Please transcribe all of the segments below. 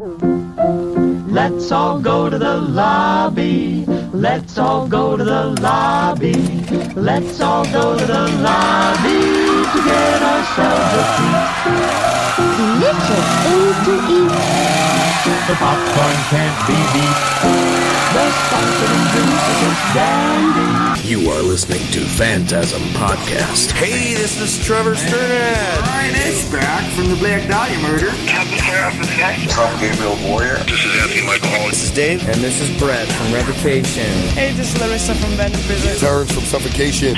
Let's all go to the lobby. Let's all go to the lobby. Let's all go to the lobby to get ourselves a treat. Delicious things to eat. The popcorn can't be beat. The sparkling drinks are just dandy. You are listening to Phantasm Podcast. Hey, this is Trevor Strnad. Ryan is back from the Black Dahlia murder. Tom Gabriel Warrior. This is Anthony Michael Hall. This is Dave. And this is Brett from Revocation. Hey, this is Larissa from Venom Prison. Terrence from Suffocation.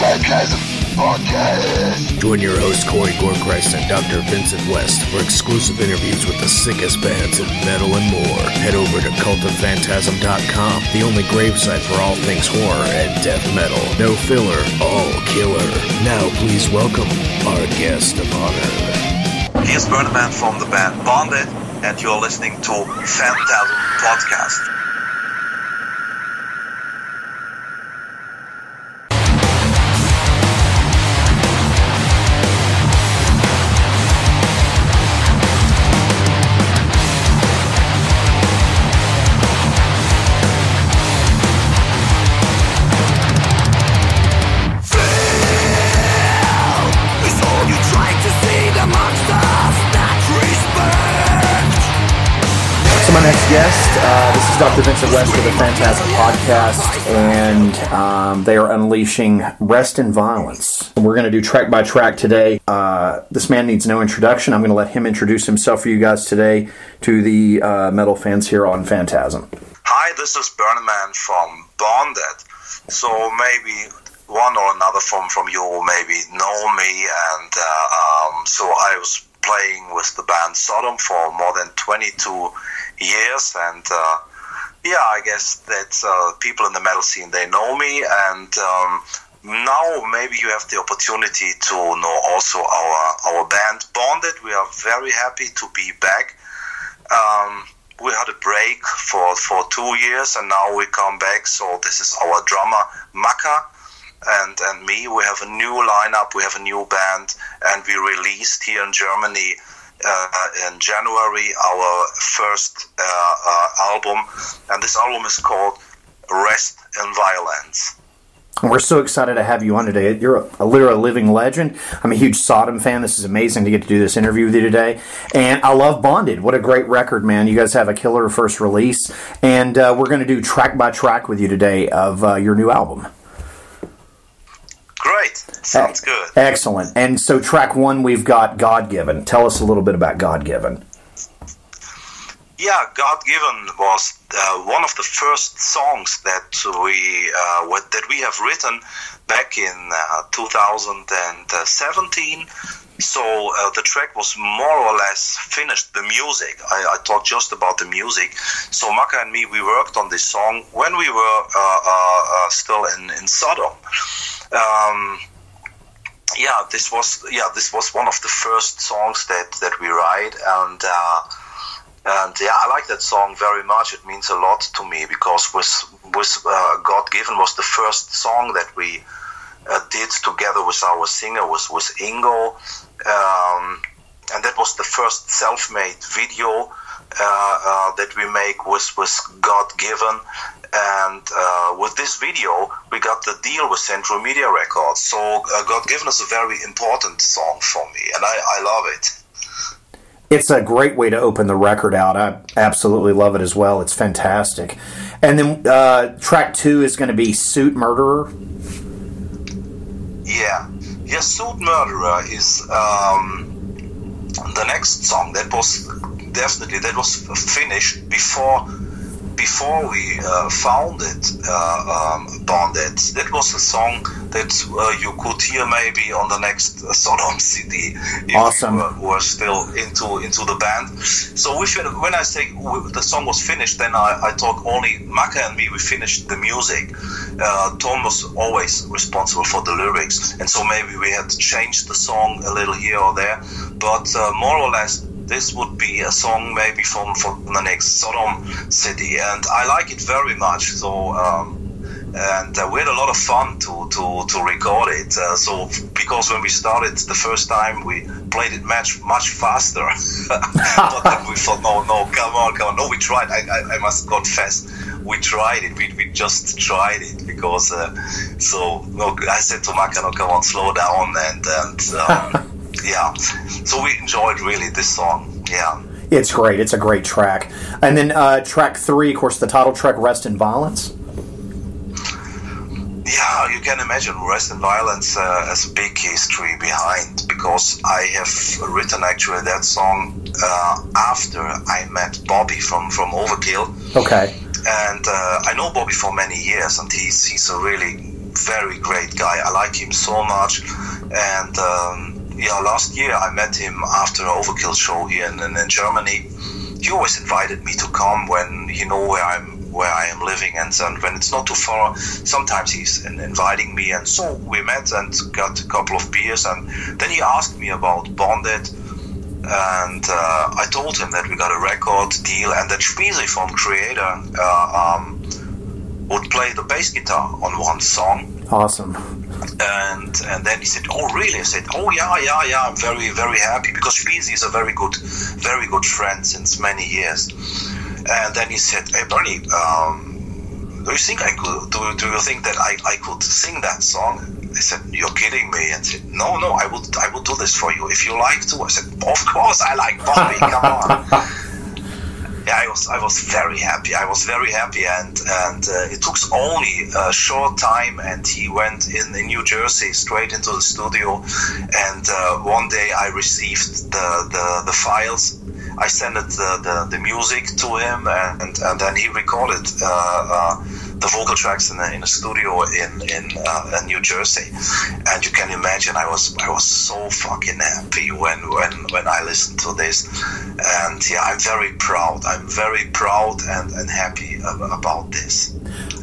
Phantasm Podcast. Join your host Corey Gorchrist and Dr. Vincent West for exclusive interviews with the sickest bands in metal and more. Head over to cultofphantasm.com, the only gravesite for all things horror and death metal. No filler, all killer. Now please welcome our guest of honor. Here's Bernemann from the band Bonded, and you're listening to Phantasm Podcast. Uh, this is Dr. Vincent West of the Phantasm Podcast, and um, they are unleashing Rest in Violence. We're going to do track by track today. Uh, this man needs no introduction. I'm going to let him introduce himself for you guys today to the uh, metal fans here on Phantasm. Hi, this is Bernemann from Bonded. So maybe one or another from, from you maybe know me, and uh, um, so I was playing with the band Sodom for more than 22 years, and uh, yeah, I guess that uh, people in the metal scene they know me, and um, now maybe you have the opportunity to know also our our band Bonded. We are very happy to be back. Um, we had a break for for two years, and now we come back. So this is our drummer Makka. And, and me, we have a new lineup, we have a new band, and we released here in Germany uh, in January our first uh, uh, album, and this album is called Rest in Violence. We're so excited to have you on today. You're a, a literal living legend. I'm a huge Sodom fan. This is amazing to get to do this interview with you today. And I love Bonded. What a great record, man. You guys have a killer first release. And uh, we're going to do track by track with you today of uh, your new album. Great. Sounds good. Excellent. And so, track one, we've got God Given. Tell us a little bit about God Given. Yeah, God Given was uh, one of the first songs that we uh, that we have written back in uh, 2017. So uh, the track was more or less finished. The music, I, I talked just about the music. So Makka and me, we worked on this song when we were uh, uh, still in in Sodom. Um, yeah, this was yeah this was one of the first songs that that we write and. And yeah, I like that song very much. It means a lot to me because with with uh, God Given was the first song that we uh, together with our singer was with Ingo, um, and that was the first self-made video uh, that we make with with God Given. And uh, with this video, we got the deal with Century Media Records. So uh, God Given is a very important song for me, and I, I love it. It's a great way to open the record out. I absolutely love it as well. It's fantastic. And then uh, track two is going to be Suit Murderer. Yeah. Suit Murderer is um, the next song. That was definitely, that was finished before before we uh, founded uh, um, Bonded, that was a song that uh, you could hear maybe on the next Sodom CD if awesome. you were, were still into into the band. So we when I say the song was finished, then I, I talk only Makka and me. We finished the music. Uh, Tom was always responsible for the lyrics, and so maybe we had to change the song a little here or there, but uh, more or less this would be a song maybe from, from the next Sodom city, and I like it very much. So um, and uh, we had a lot of fun to to, to record it. Uh, so because when we started the first time, we played it much much faster. but then we thought, no, no, come on, come on. No, we tried. I, I, I must confess, we tried it. We, we just tried it because uh, so no. I said to no, come on, slow down and and um, yeah. So we enjoyed really this song. Yeah. It's great. It's a great track. And then uh, track three, of course, the title track, "Rest in Violence." Yeah, you can imagine Rest in Violence uh, has a big history behind because I have written actually that song uh, after I met Bobby from, from Overkill. Okay. And uh, I know Bobby for many years, and he's, he's a really very great guy. I like him so much. And um, yeah, last year I met him after an Overkill show here in, in Germany. He always invited me to come when he know where I'm where I am living, and, and when it's not too far, sometimes he's inviting me. And so we met and got a couple of beers, and then he asked me about Bonded, and uh, I told him that we got a record deal, and that Speesy from Kreator uh, um, would play the bass guitar on one song. Awesome. And and then he said, "Oh, really?" I said, "Oh, yeah, yeah, yeah. I'm very, very happy because Speesy is a very good, very good friend since many years." And then he said, "Hey, Bernie, um, do you think I could? Do, do you think that I, I could sing that song?" I said, "You're kidding me!" And said, "No, no, I would I would do this for you if you like to." I said, "Of course, I like Bobby. Come on." yeah, I was I was very happy. I was very happy, and and uh, it took only a short time, and he went in in New Jersey straight into the studio, and uh, one day I received the the, the files. I sent the, the, the music to him, and and then he recorded. Uh, uh the vocal tracks in the, in a studio in in, uh, in New Jersey, and you can imagine I was I was so fucking happy when when when I listened to this, and yeah, I'm very proud. I'm very proud and, and happy about this.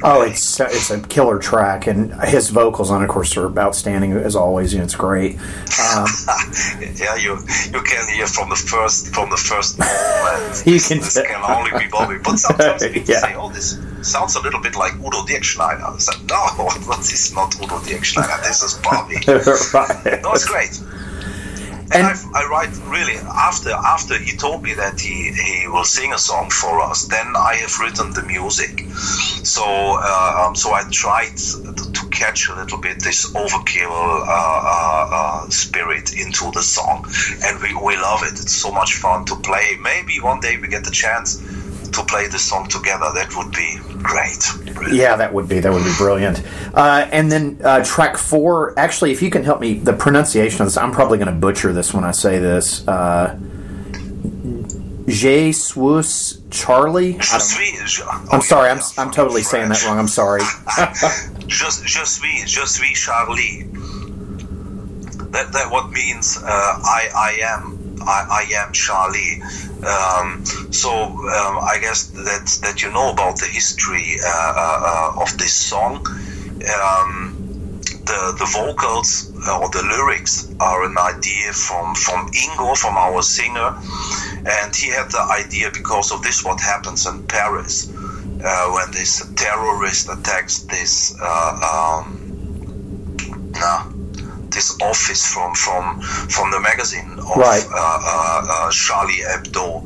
Oh, it's it's a killer track, and his vocals on, of course, are outstanding as always. You know, it's great. Um, yeah, you you can hear from the first from the first moment. you can this, this can only be Bobby, but sometimes people yeah. say, "Oh, this sounds a little bit like Udo Dirkschneider." I said, "No, this is not Udo Dirkschneider. This is Bobby." right. No, it's great. And, and I write really after after he told me that he, he will sing a song for us. Then I have written the music, so uh, um, so I tried to, to, catch a little bit this overkill uh, uh, uh, spirit into the song, and we, we love it. It's so much fun to play. Maybe one day we get the chance to play the song together. That would be great. Really. Yeah, that would be that would be brilliant. Uh, and then uh, track four. Actually, if you can help me, the pronunciation of this, I'm probably going to butcher this when I say this. Uh, Jesus Charlie. I'm sorry. I'm, I'm totally saying that wrong. I'm sorry. je, je suis, je suis Charlie. That that what means uh, I I am I, I am Charlie. Um, so um, I guess that that you know about the history uh, uh, uh of this song. Um, the the vocals uh, or the lyrics are an idea from from Ingo, from our singer, and he had the idea because of this what happens in Paris uh, when this terrorist attacks this. Um, nah, this office from from from the magazine of right. uh, uh, uh, Charlie Hebdo,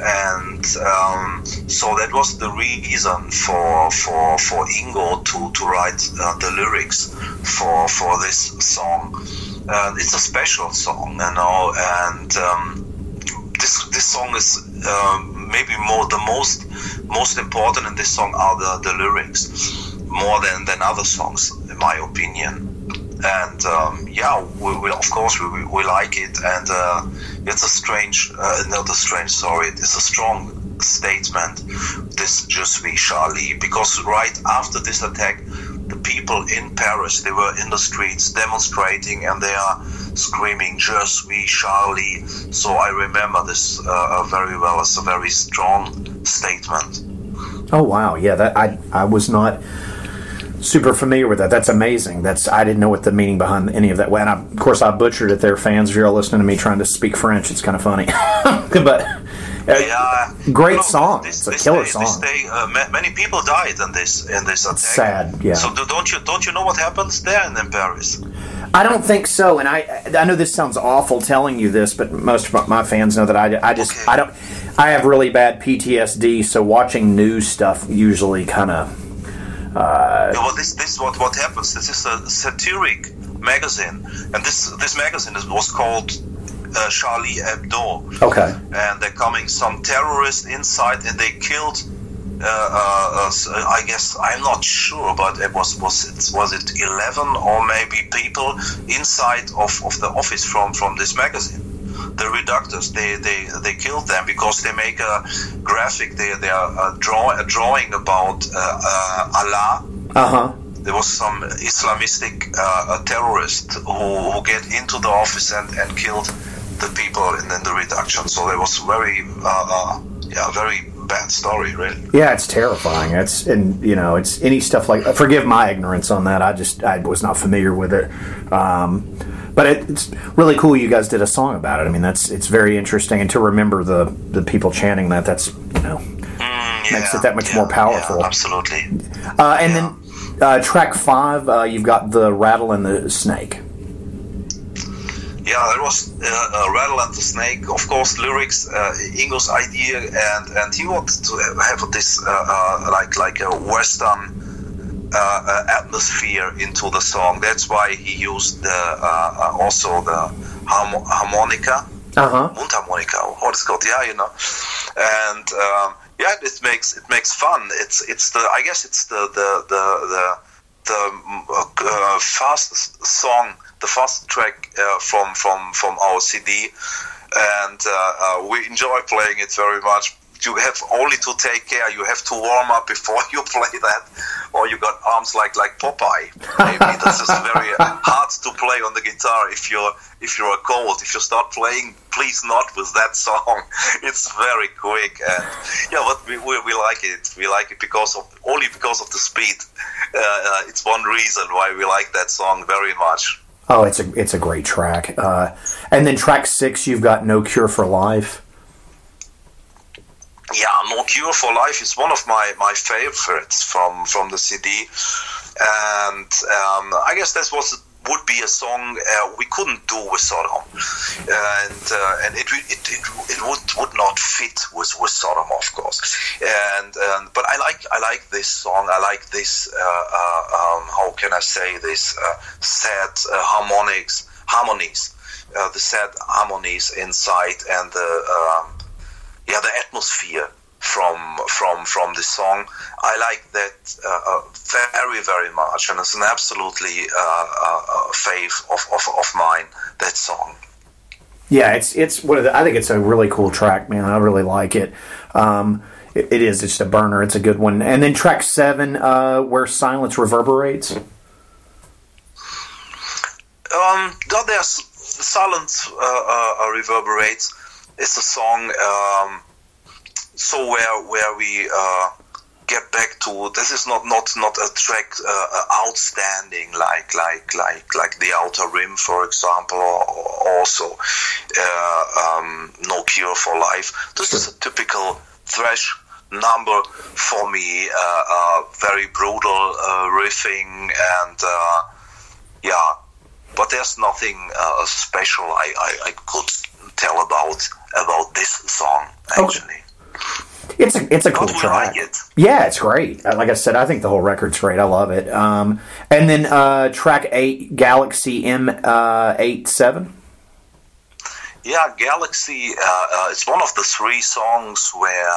and um, so that was the reason for for for Ingo to to write uh, the lyrics for for this song. And it's a special song, you know, and um, this this song is um, maybe more the most most important in this song are the, the lyrics more than, than other songs in my opinion and um, yeah, we, we, of course we, we like it, and uh, it's a strange, uh, not a strange story. It's a strong statement. This Je suis Charlie, because right after this attack, the people in Paris they were in the streets demonstrating, and they are screaming Je suis Charlie. So I remember this uh, very well. It's a very strong statement. Oh wow, yeah, that I I was not super familiar with that. That's amazing. That's I didn't know what the meaning behind any of that. And I, of course, I butchered it there, fans. If you're all listening to me trying to speak French, it's kind of funny. but yeah, great you know, song. This, it's a killer day, song. Day, uh, ma- many people died in this in this attack. sad, yeah. So do, don't you don't you know what happens there in, in Paris? I don't think so, and I I know this sounds awful telling you this, but most of my fans know that I, I just Okay. I don't I have really bad PTSD, so watching news stuff usually kind of Yeah, well, this this is what what happens. This is a satiric magazine, and this this magazine is, was called uh, Charlie Hebdo. okay. and they're coming some terrorists inside and they killed uh, uh, uh, s- I guess I'm not sure but it was was it was it 11 or maybe people inside of, of the office from from this magazine the reductors they, they they killed them because they make a graphic they they are uh, draw, a drawing about uh, uh, Allah Uh huh. there was some Islamistic uh, terrorist who, who get into the office and, and killed the people in, in the reduction. So there was very, uh, uh, yeah, very bad story, really. Yeah, it's terrifying. It's and you know, it's any stuff like. Forgive my ignorance on that. I just I was not familiar with it. Um, but it, it's really cool you guys did a song about it. I mean, that's it's very interesting, and to remember the the people chanting that, that's you know, makes it that much more powerful. Yeah, absolutely. Uh, and then uh, track five, uh, you've got the rattle and the snake. Yeah, there was uh, uh, Rattle and the Snake, of course, lyrics, uh, Ingo's idea, and, and he wanted to have this uh, uh, like like a Western uh, uh, atmosphere into the song. That's why he used the, uh, uh, also the harmo- harmonica. Uh huh. Mundharmonika, what is called? Yeah, you know, and um, yeah, it makes it makes fun. It's it's the I guess it's the the the the, the uh, fastest song, the fast track uh, from from from our CD, and we enjoy playing it very much. You have only to take care. You have to warm up before you play that, or you got arms like like Popeye. Maybe this is very hard to play on the guitar if you're if you're cold. If you start playing, please not with that song. It's very quick and yeah, but we, we, we like it. We like it because of only because of the speed. Uh, uh, it's one reason why we like that song very much. Oh, it's a it's a great track. Uh, and then track six, you've got no cure for life. Yeah, No Cure for Life is one of my, my favorites from, from the CD, and um, I guess that was would be a song uh, we couldn't do with Sodom, and uh, and it, it, it, it would would not fit with, with Sodom, of course. And um, but I like I like this song. I like this. Uh, uh, um, how can I say this? Uh, sad uh, harmonics, harmonies, the sad harmonies inside, and the um, yeah the atmosphere from from from the song. I like that uh, uh, very very much, and it's an absolutely uh, uh, uh, fave of, of, of mine. That song. Yeah, it's it's one of the, I think it's a really cool track, man. I really like it. Um, it, it is. It's a burner. It's a good one. And then track seven, uh, where silence reverberates. Um, there's silence uh, uh, reverberates. It's a song. Um, so where where we uh, get back to this is not not not a track uh, outstanding like like like like the Outer Rim, for example, or, also uh, um, No Cure for Life. This is a typical thrash number for me. Uh, uh, very brutal uh, riffing and yeah, but there's nothing special I, I, I could tell about about this song actually. It's a it's a cool track. like it. Yeah, it's great. Uh, Like I said, I think the whole record's great. I love it. Um, and then uh, track eight, Galaxy M uh, eight seven. Yeah, Galaxy. Uh, uh, it's one of the three songs where.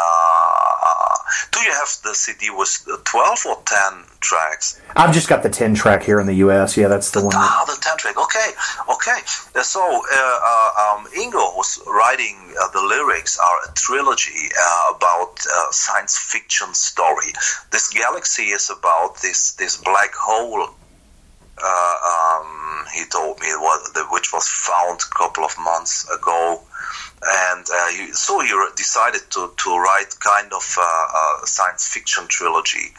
Do you have the CD with twelve or ten tracks? I've just got the ten track here in the U.S. Yeah, that's the one. that- Ah, the ten track. Okay, okay. Uh, So uh, uh, um, Ingo was writing uh, the lyrics are a trilogy uh, about uh, science fiction story. This galaxy is about this this black hole. Uh, um, he told me what the, which was found a couple of months ago, and uh, he, so he decided to, to write kind of a science fiction trilogy.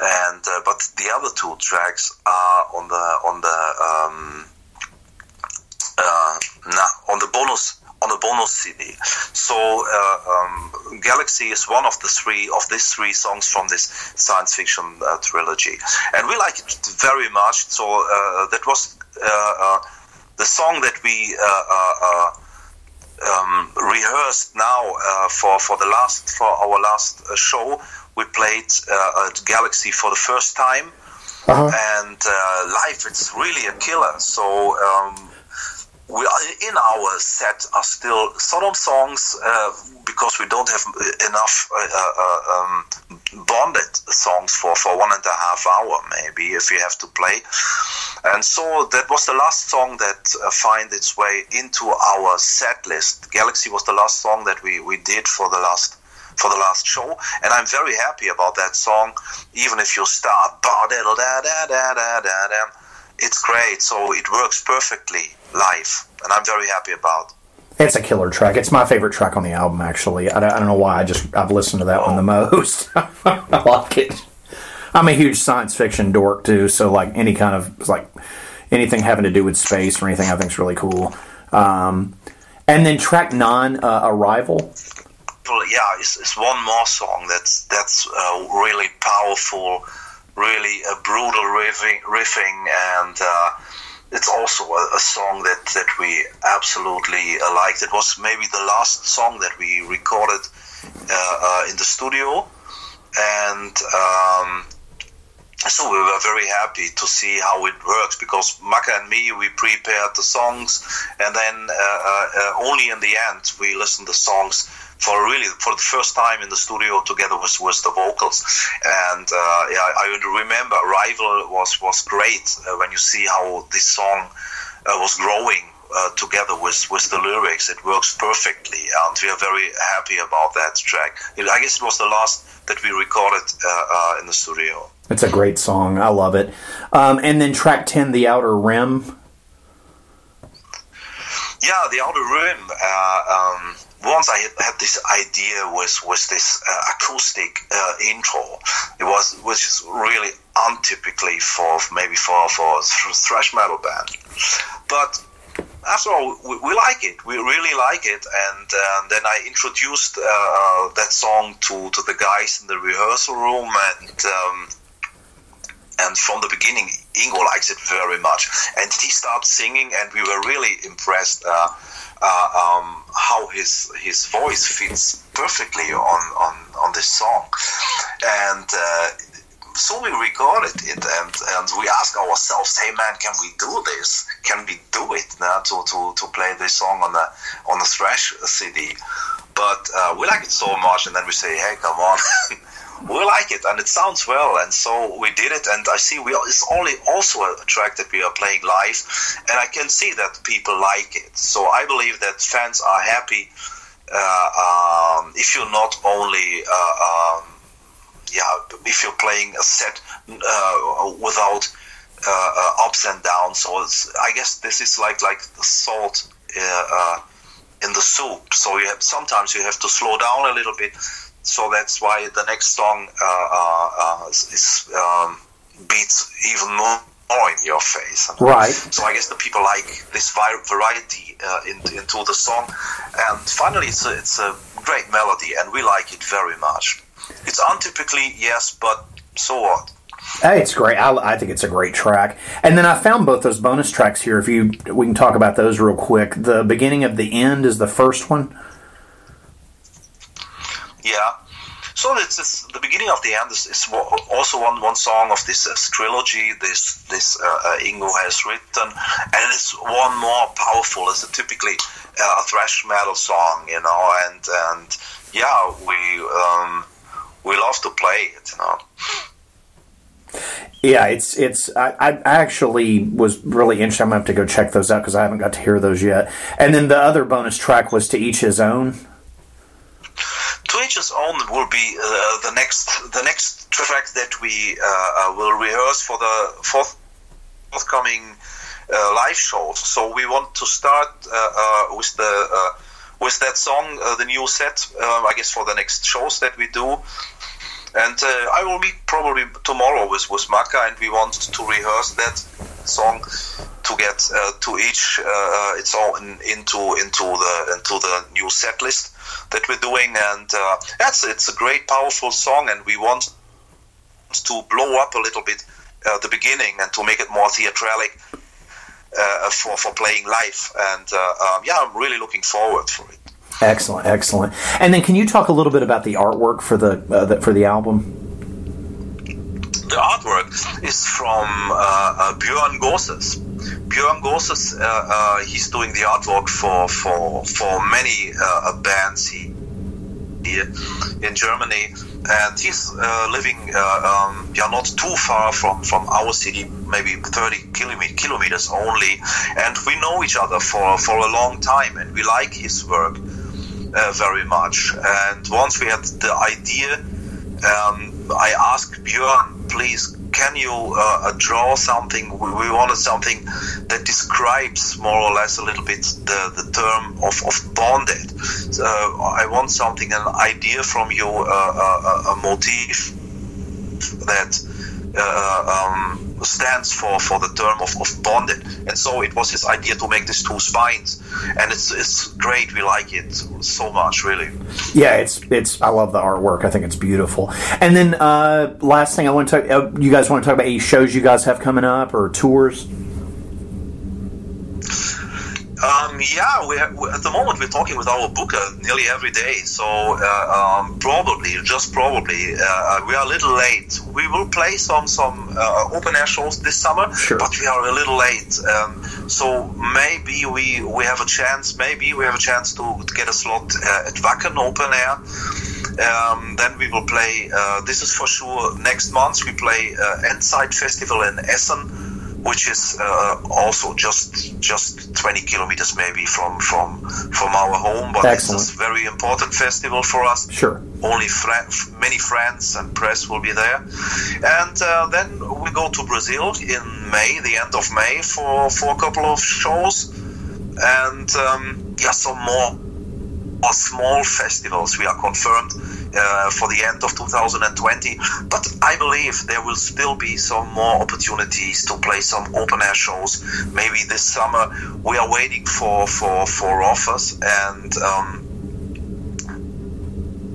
And uh, but the other two tracks are on the on the um, uh, on the bonus on a bonus CD. So uh, um, Galaxy is one of the three of these three songs from this science fiction uh, trilogy, and we like it very much. So uh, that was uh, uh, the song that we. Uh, um, rehearsed now for for the last for our last show. We played Galaxy for the first time, uh-huh. and live it's really a killer. So um, we are in our set are still Sodom songs uh, because we don't have enough uh, uh, um, bonded songs for, for one and a half hour maybe if you have to play. And so that was the last song that uh, find its way into our set list. Galaxy was the last song that we, we did for the last for the last show and I'm very happy about that song even if you start it's great so it works perfectly live, and I'm very happy about. It's a killer track. It's my favorite track on the album, actually. I don't, I don't know why. I just I've listened to that oh. one the most. I like it. I'm a huge science fiction dork too, so like any kind of like anything having to do with space or anything, I think is really cool. Um, and then track nine, uh, Arrival. Yeah, it's, it's, one more song that's that's uh, really powerful, really a brutal riffing, riffing and. Uh, it's also a, a, song that, that we absolutely uh, liked. It was maybe the last song that we recorded uh, uh, in the studio, and um, so we were very happy to see how it works because Makka and me we prepared the songs, and then uh, uh, only in the end we listened the songs for really for the first time in the studio together with, with the vocals. And uh, yeah, I remember Rival was was great uh, when you see how this song uh, was growing. Uh, together with, with the lyrics, it works perfectly, and we are very happy about that track. I guess it was the last that we recorded uh, uh, in the studio. It's a great song. I love it. Um, and then track 10, The Outer Rim. Yeah, The Outer Rim. Uh, um, once I had this idea with with this uh, acoustic uh, intro. It was which is really untypically for maybe for for thrash metal band, but after all, we, we, like it. We really like it, and uh, then I introduced uh, that song to, to the guys in the rehearsal room, and um, and from the beginning, Ingo likes it very much, and he started singing, and we were really impressed. Uh, uh, um, how his his voice fits perfectly on on, on this song, and uh, so we recorded it and, and we asked ourselves, hey man, can we do this? Can we do it now to, to, to play this song on the on the thrash CD? But uh, we like it so much, and then we say, hey, come on. we like it and it sounds well and so we did it and i see we it's only also a track that we are playing live and i can see that people like it. So i believe that fans are happy uh, um, if you're not only uh, um, yeah if you're playing a set uh, without uh, uh, ups and downs. So i guess this is like like the salt uh, in the soup. So you have sometimes you have to slow down a little bit so that's why the next song uh, uh, uh is um, beats even more more in your face. Right. So I guess the people like this variety uh, in, into the song, and finally, it's a, it's a great melody, and we like it very much. It's untypically yes, but so what? Hey, it's great. I, I, think it's a great track. And then I found both those bonus tracks here. If you, we can talk about those real quick. The beginning of the end is the first one. Yeah. So it's, it's, the beginning of the end is, is also one, one song of this uh, trilogy. This this uh, uh, Ingo has written, and it's one more powerful. It's a typically uh, thrash metal song, you know, and and yeah, we um, we love to play it, you know. Yeah, it's it's. I, I actually was really interested. I'm gonna have to go check those out because I haven't got to hear those yet. And then the other bonus track was to each his own. Twitch's own will be uh, the next the next track that we uh, uh will rehearse for the fourth forthcoming uh, live show. So we want to start uh, with the with that song, the new set. I guess for the next shows that we do. And I will meet probably tomorrow with, with Makka, and we want to rehearse that song to get uh, to each uh, its own into into the into the new set list that we're doing, and uh, that's it's a great, powerful song, and we want to blow up a little bit uh, the beginning and to make it more theatralic uh, for for playing live, and um, yeah, I'm really looking forward for it. Excellent, excellent. And then, can you talk a little bit about the artwork for the, the for the album? the artwork is from uh, uh, Björn Goosses. Björn Goosses, uh, uh, he's doing the artwork for for for many uh, bands he, here in Germany, and he's uh, living um, yeah not too far from from our city, maybe 30 kilometers only, and we know each other for for a long time, and we like his work very much. And once we had the idea. Um, I asked Björn, please, can you uh, draw something? We, wanted something that describes more or less a little bit the, the term of, of bonded. So I want something, an idea from you, uh, uh a motif that uh, um, stands for, for the term of, of bonded. And so it was his idea to make these two spines. And it's, it's great. We like it so much, really. Yeah, it's, it's, I love the artwork. I think it's beautiful. And then, uh, last thing I want to talk, uh, you guys want to talk about any shows you guys have coming up or tours? Um, yeah, we, we, at the moment we're talking with our booker nearly every day, so uh, um, probably, just probably, uh, we are a little late. We will play some some uh, open air shows this summer, sure. but we are a little late. Um, so maybe we we have a chance. Maybe we have a chance to, to get a slot uh, at Wacken open air. Um, then we will play. Uh, this is for sure. Next month we play uh, Endside Festival in Essen which is uh, also just just 20 kilometers maybe from from from our home. But Excellent. it's a very important festival for us. Sure. Only fr- many friends and press will be there, and uh, then we go to Brazil in May, the end of May, for for a couple of shows, and um, yeah, some more or small festivals. We are confirmed uh, for the end of 2020. But I believe there will still be some more opportunities to play some open air shows. Maybe this summer we are waiting for for for offers and. Um,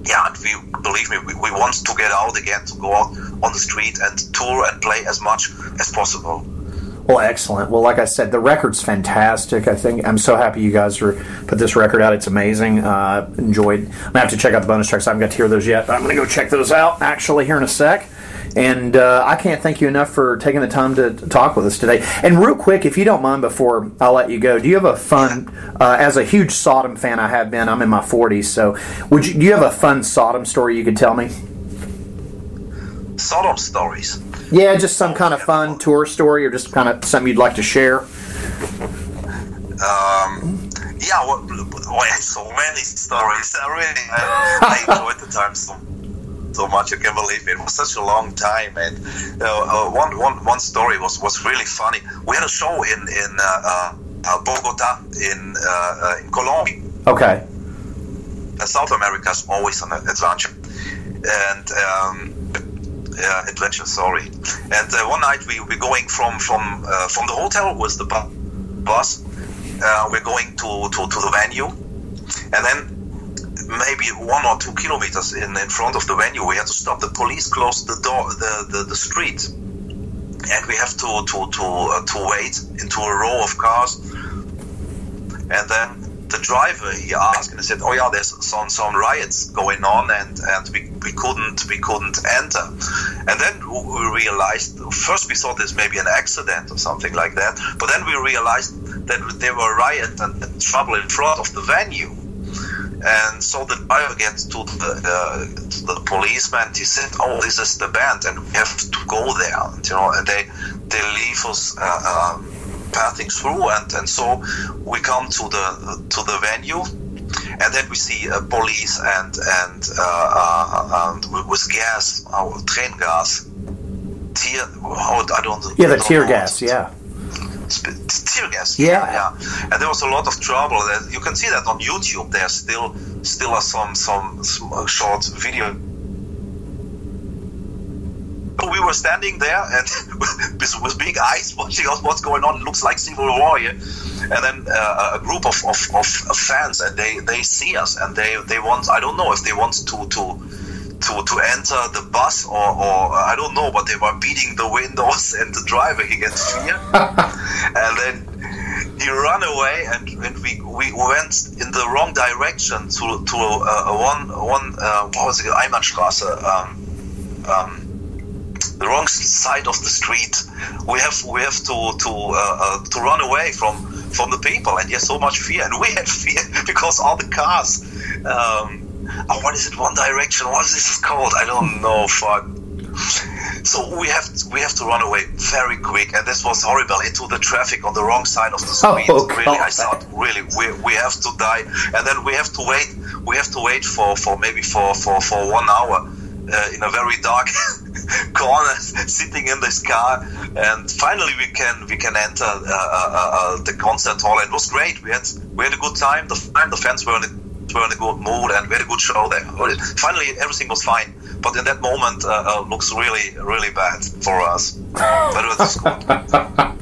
yeah, and we believe me, we, we want to get out again, to go out on the street and tour and play as much as possible. Well, excellent. Well, like I said, the record's fantastic. I think I'm so happy you guys are put this record out. It's amazing. Uh, enjoyed. I'm gonna have to check out the bonus tracks. I haven't got to hear those yet, but I'm gonna go check those out actually here in a sec. And uh, I can't thank you enough for taking the time to talk with us today. And real quick, if you don't mind, before I'll let you go, do you have a fun? Uh, as a huge Sodom fan, I have been. I'm in my 40s, so would you? Do you have a fun Sodom story you could tell me? Sodom stories. Yeah, just some kind of fun tour story, or just kind of something you'd like to share. Um, yeah, well, well, so many stories. I really I, I enjoyed the time so so much. You can believe it. it was such a long time, and uh, uh, one, one, one story was, was really funny. We had a show in in uh, uh Bogota in uh, uh, in Colombia. Okay. South America is always an adventure, and. Um, uh, adventure. Sorry. And uh, one night we were going from from uh, from the hotel with the bus. Uh, we're going to, to, to the venue, and then maybe one or two kilometers in, in front of the venue, we had to stop. The police closed the door, the, the, the street, and we have to to to uh, to wait into a row of cars, and then the driver he asked and he said, "Oh yeah, there's some some riots going on, and and we, we couldn't we couldn't enter." And then we realized first we thought this maybe an accident or something like that, but then we realized that there were riots and, and trouble in front of the venue. And so the driver gets to the, uh, to the policeman. He said, "Oh, this is the band, and we have to go there." And, you know, and they they leave us uh, um, passing through, and, and so we come to the to the venue, and then we see uh, police and and, uh, uh, and with gas, our train gas, tear. Oh, I don't. Yeah, the don't tear gas. Yeah. Tear gas. Yeah. yeah, and there was a lot of trouble. You can see that on YouTube. There's still still are some some, some short video we we were standing there and with, with big eyes watching us what's going on. It looks like civil war here. And then uh, a group of, of, of, fans and they, they see us and they, they want I don't know if they want to to to, to enter the bus or, or I don't know, but they were beating the windows and the driver he gets fear. and then he ran away and, and we, we went in the wrong direction to, to uh, one, one uh, what was it, Einbahnstraße, um, um, the wrong side of the street. We have we have to to uh, uh, to run away from from the people, and yes, so much fear, and we had fear because all the cars. Um, oh, what is it? One Direction. What is this called? I don't know. Fuck. So we have to, we have to run away very quick, and this was horrible into the traffic on the wrong side of the street. Oh, really, I thought, really, we, we have to die, and then we have to wait. We have to wait for, for maybe for, for, for one hour uh, in a very dark corner, sitting in this car, and finally we can we can enter uh, uh, uh the concert hall. It was great. We had we had a good time. The, the fans were in a were in a good mood and we had a good show there. Finally, everything was fine. But in that moment, looks really, really bad for us. but it was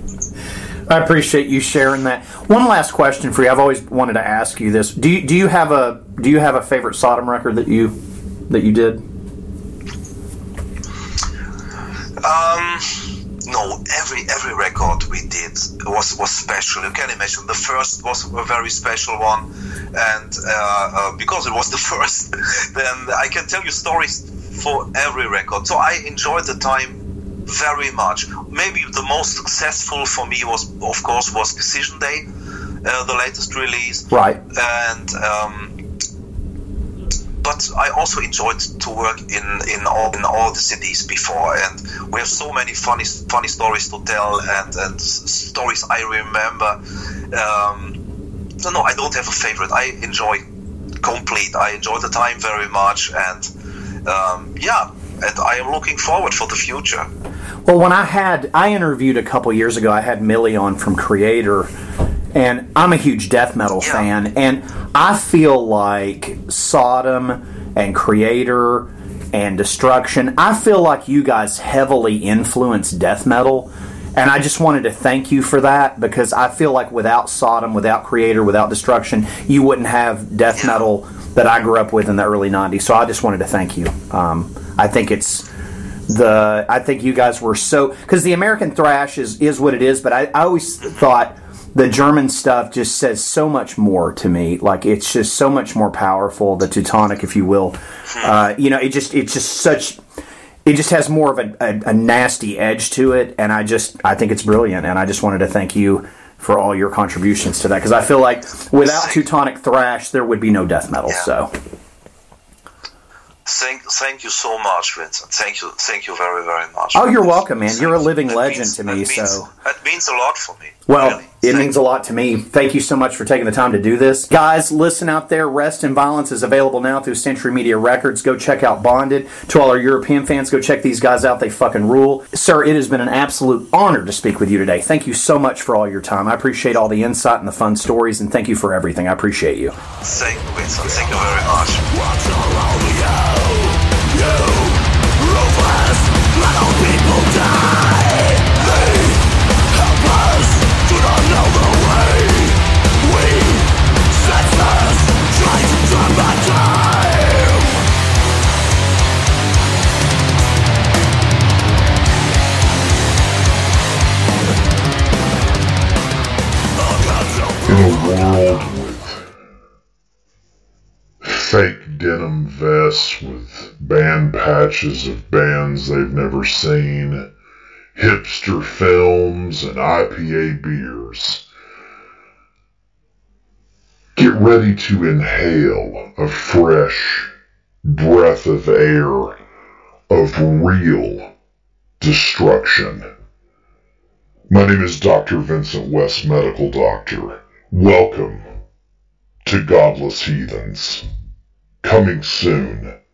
I appreciate you sharing that. One last question for you. I've always wanted to ask you this. Do you, do you have a do you have a favorite Sodom record that you that you did? Um, no, every every record we did was was special. You can imagine the first was a very special one, and uh, uh, because it was the first, then I can tell you stories for every record. So I enjoyed the time very much. Maybe the most successful for me was, of course, was Decision Day, uh, the latest release. Right. And um, but I also enjoyed to work in in all in all the cities before, and we have so many funny funny stories to tell and and stories I remember. Um, so no, I don't have a favorite. I enjoy complete. I enjoy the time very much, and um, yeah, and I am looking forward for the future. Well, when I had I interviewed a couple years ago, I had Mille on from Kreator and I'm a huge death metal yeah. fan, and I feel like Sodom and Kreator and Destruction, I feel like you guys heavily influenced death metal. And I just wanted to thank you for that because I feel like without Sodom, without Kreator, without Destruction, you wouldn't have death metal that I grew up with in the early 90s. So I just wanted to thank you. Um, I think it's the, I think you guys were so, because the American thrash is, is what it is, but I, I always thought the German stuff just says so much more to me. Like it's just so much more powerful. The Teutonic, if you will, uh, you know, it just it's just such. It just has more of a, a, a, nasty edge to it, and I just I think it's brilliant. And I just wanted to thank you for all your contributions to that because I feel like without Teutonic thrash, there would be no death metal. Yeah. So Thank, thank you so much, Vincent. Thank you, thank you very, very much. Oh, you're welcome, man. You're a living legend means, to me. That means, so that means a lot for me. Well, really. it thank means a lot to me. Thank you so much for taking the time to do this, guys. Listen out there. Rest and Violence is available now through Century Media Records. Go check out Bonded. To all our European fans, go check these guys out. They fucking rule, sir. It has been an absolute honor to speak with you today. Thank you so much for all your time. I appreciate all the insight and the fun stories, and thank you for everything. I appreciate you. Thank you, Vincent. Thank you very much. In band patches of bands they've never seen, hipster films, and IPA beers. Get ready to inhale a fresh breath of air of real destruction. My name is Dr. Vincent West, Medical Doctor. Welcome to Godless Heathens. Coming soon